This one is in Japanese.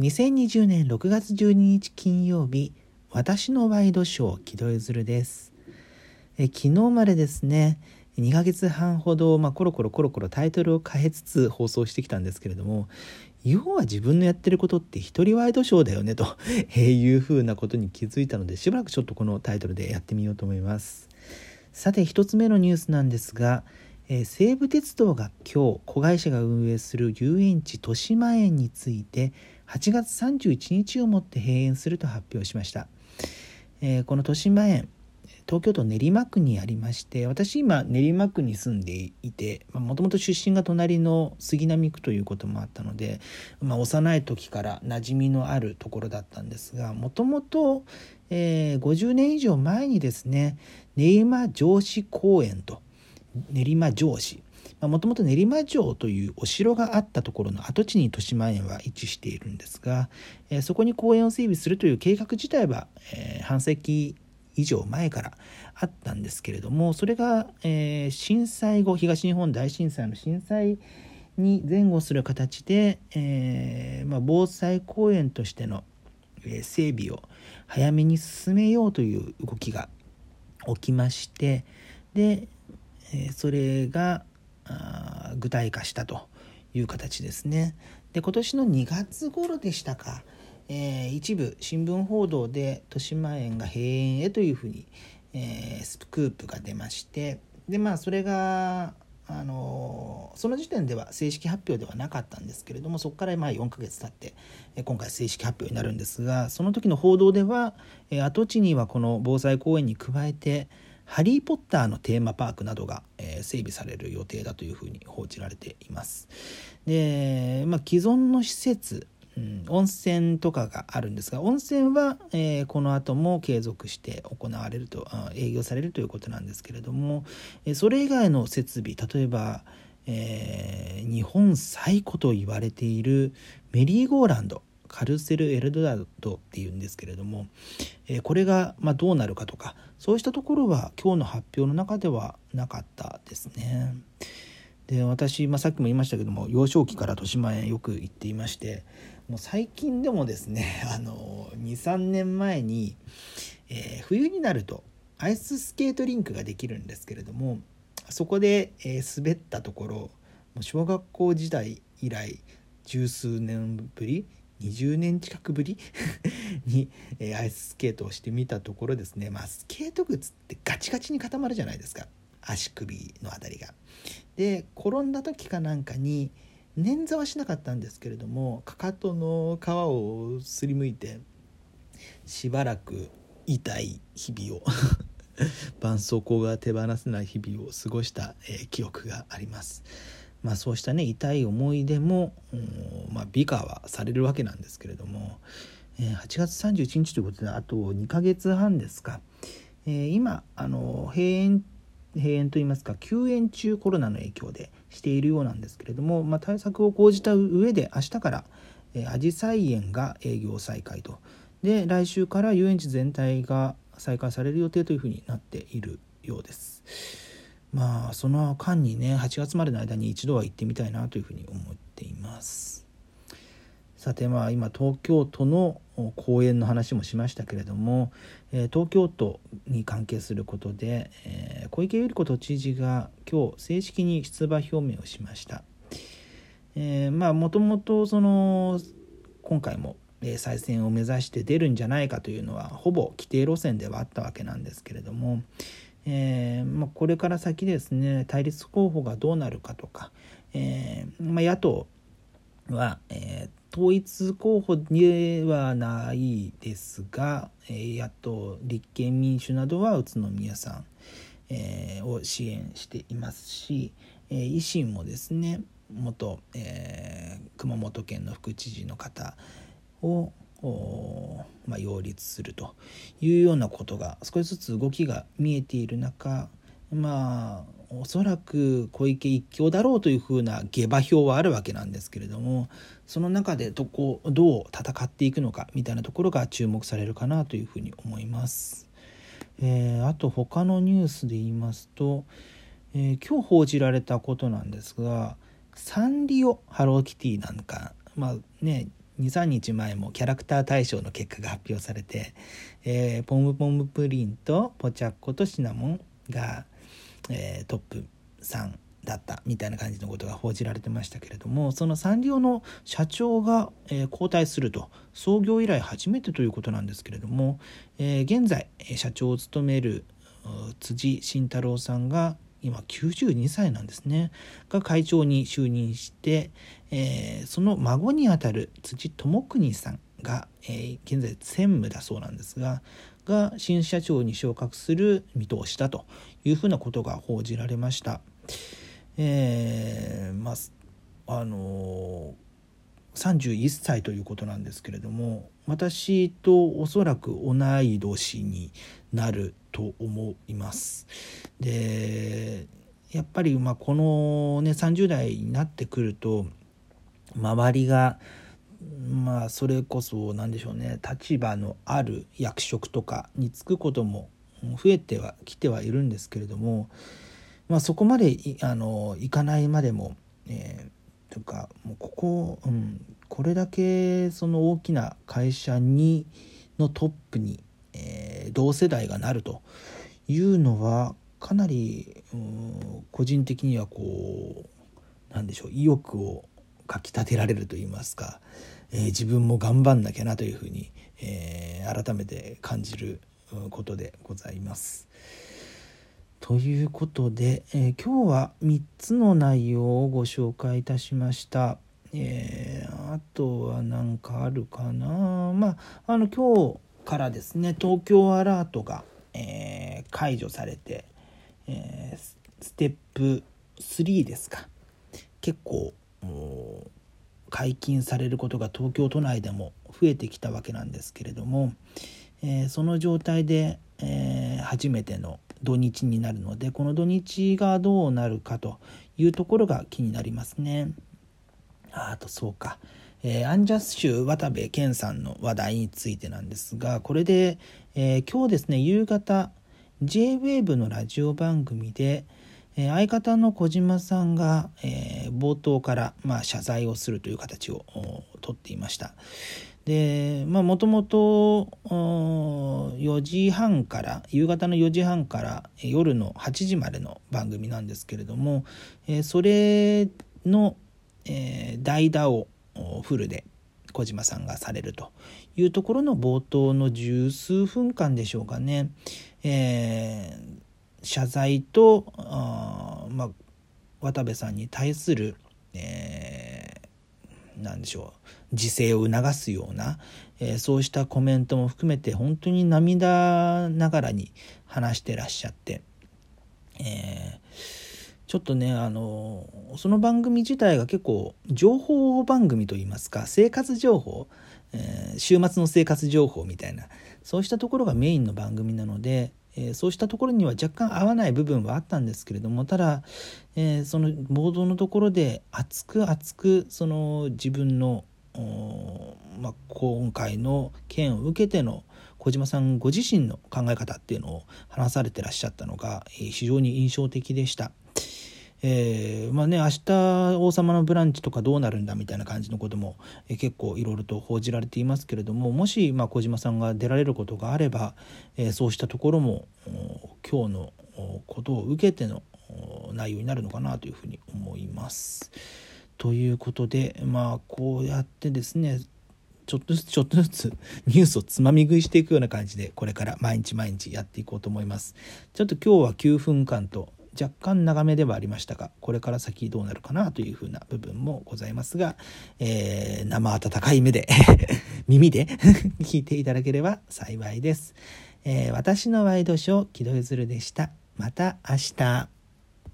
2020年6月12日金曜日私のワイドショー木戸ゆです。え昨日までですね2ヶ月半ほど、まあ、コロコロコロコロタイトルを変えつつ放送してきたんですけれども要は自分のやってることって一人ワイドショーだよねと いうふうなことに気づいたのでしばらくちょっとこのタイトルでやってみようと思います。さて1つ目のニュースなんですが、えー、西武鉄道が今日子会社が運営する遊園地豊島園について8月31日をもって閉園すると発表しました、えー、この豊島園東京都練馬区にありまして私今練馬区に住んでいてもともと出身が隣の杉並区ということもあったので、まあ、幼い時から馴染みのあるところだったんですがもともと50年以上前にですね練馬城址公園と練馬城址もともと練馬城というお城があったところの跡地に豊島園は位置しているんですが、えー、そこに公園を整備するという計画自体は、えー、半世紀以上前からあったんですけれどもそれが、えー、震災後東日本大震災の震災に前後する形で、えー、まあ、防災公園としての、え整備を早めに進めようという動きが起きましてで、えそれが具体化したという形ですね。で今年の2月頃でしたかえー、一部新聞報道で豊島園が閉園へというふうに、えー、スクープが出ましてでまあそれがあのその時点では正式発表ではなかったんですけれどもそこからまあ4ヶ月経って今回正式発表になるんですがその時の報道では跡地にはこの防災公園に加えて「ハリー・ポッター」のテーマパークなどがえ整備される予定だというふうに報じられています。で、まあ、既存の施設うん、温泉とかがあるんですが温泉は、えー、この後も継続して行われると営業されるということなんですけれども、えー、それ以外の設備例えば、えー、日本最古と言われているメリーゴーランドカルセル・エルドラドっていうんですけれども、えこれが、まあ、どうなるかとかそうしたところは今日の発表の中ではなかったですね。で私、まあ、さっきも言いましたけども幼少期から豊島園よく行っていましてもう最近でもですね 23年前に、えー、冬になるとアイススケートリンクができるんですけれどもそこで、えー、滑ったところ小学校時代以来十数年ぶり20年近くぶり？に、えー、アイススケートをしてみたところですねまあスケート靴ってガチガチに固まるじゃないですか足首の辺りが。で転んだ時かなんかに捻挫はしなかったんですけれどもかかとの皮をすりむいてしばらく痛い日々を 絆創膏が手放せない日々を過ごした、えー、記憶があります。まあ、そうしたね痛い思い出も、まあ、美化はされるわけなんですけれども、えー、8月31日ということであと2ヶ月半ですか、えー、今あの閉園閉園といいますか休園中コロナの影響でしているようなんですけれども、まあ、対策を講じた上で明日からあじさい園が営業再開とで来週から遊園地全体が再開される予定というふうになっているようです。まあその間にね8月までの間に一度は行ってみたいなというふうに思っています。さてまあ今東京都の公園の話もしましたけれども、え東京都に関係することで、え小池百合子都知事が今日正式に出馬表明をしました。えー、まあもともとその今回も再選を目指して出るんじゃないかというのはほぼ規定路線ではあったわけなんですけれども、えー、まあ、これから先ですね対立候補がどうなるかとか、えー、まあ、野党は、え統一候補ではないですが、え野党立憲民主などは宇都宮さん、えー、を支援していますし、えー、維新もですね元、え、熊本県の副知事の方をまあ、擁立するというようなことが少しずつ動きが見えている中まあおそらく小池一強だろうというふうな下馬評はあるわけなんですけれどもその中でどこどう戦っていくのかみたいなところが注目されるかなというふうに思います。えー、あと他のニュースで言いますと、えー、今日報じられたことなんですがサンリオハローキティなんかまあね23日前もキャラクター大賞の結果が発表されて、えー、ポムポムプリンとポチャッコとシナモンが、えー、トップ3だったみたいな感じのことが報じられてましたけれどもそのサンリオの社長が、えー、交代すると創業以来初めてということなんですけれども、えー、現在社長を務める辻慎太郎さんが今92歳なんですね。が会長に就任して、えー、その孫にあたる辻智邦さんが、え、現在専務だそうなんですがが新社長に昇格する見通しだというふうなことが報じられました。えー、まああの31歳ということなんですけれども私とおそらく同い年になると思います。でやっぱりまあこのね30代になってくると周りがまあそれこそ何でしょうね。立場のある役職とかに就くことも増えてはきてはいるんですけれども、まあ、そこまであのいかないまでも、えー、というかもうここ、うん、これだけその大きな会社にのトップに、えー、同世代がなるというのはかなり、うん、個人的にはこうなんでしょう意欲をかきたてられると言いますか、えー、自分も頑張んなきゃなというふうに、えー、改めて感じることでございます。ということで、えー、今日は3つの内容をご紹介いたしました。えー、あとは何かあるかなまああの今日からですね東京アラートが、えー、解除されて、えステップ3ですか結構解禁されることが東京都内でも増えてきたわけなんですけれども、えー、その状態で、えー、初めての土日になるのでこの土日がどうなるかというところが気になりますね。あとそうか、えー、アンジャス州渡部健さんの話題についてなんですがこれで、え、今日ですね夕方 JWAVE のラジオ番組で、え、相方の小島さんが、え、冒頭から、ま、謝罪をするという形をとっていました。でまあもともと4時半から夕方の4時半から夜の8時までの番組なんですけれども、え、それの、え、代打をフルで小島さんがされるというところの冒頭の十数分間でしょうかね、えー謝罪とあ、まあ、渡部さんに対する、えー、何でしょう自制を促すような、えー、そうしたコメントも含めて本当に涙ながらに話してらっしゃって、えー、ちょっとねあのその番組自体が結構情報番組といいますか生活情報、えー、週末の生活情報みたいなそうしたところがメインの番組なのでえー、そうしたところには若干合わない部分はあったんですけれどもただ、えー、そのボードのところで熱く熱くその自分の、まあ、今回の件を受けての小島さんご自身の考え方っていうのを話されてらっしゃったのが、えー、非常に印象的でした。えー、まあね明日王様のブランチとかどうなるんだみたいな感じのことも、えー、結構いろいろと報じられていますけれどももし、まあ、小島さんが出られることがあれば、えー、そうしたところも今日のことを受けての内容になるのかなというふうに思います。ということでまあこうやってですねちょっとずつちょっとずつニュースをつまみ食いしていくような感じでこれから毎日毎日やっていこうと思います。ちょっと今日は9分間と若干長めではありましたがこれから先どうなるかなというふうな部分もございますが、えー、生温かい目で 耳で 聞いていただければ幸いです、えー、私のワイドショー木戸ゆずるでした。また明日。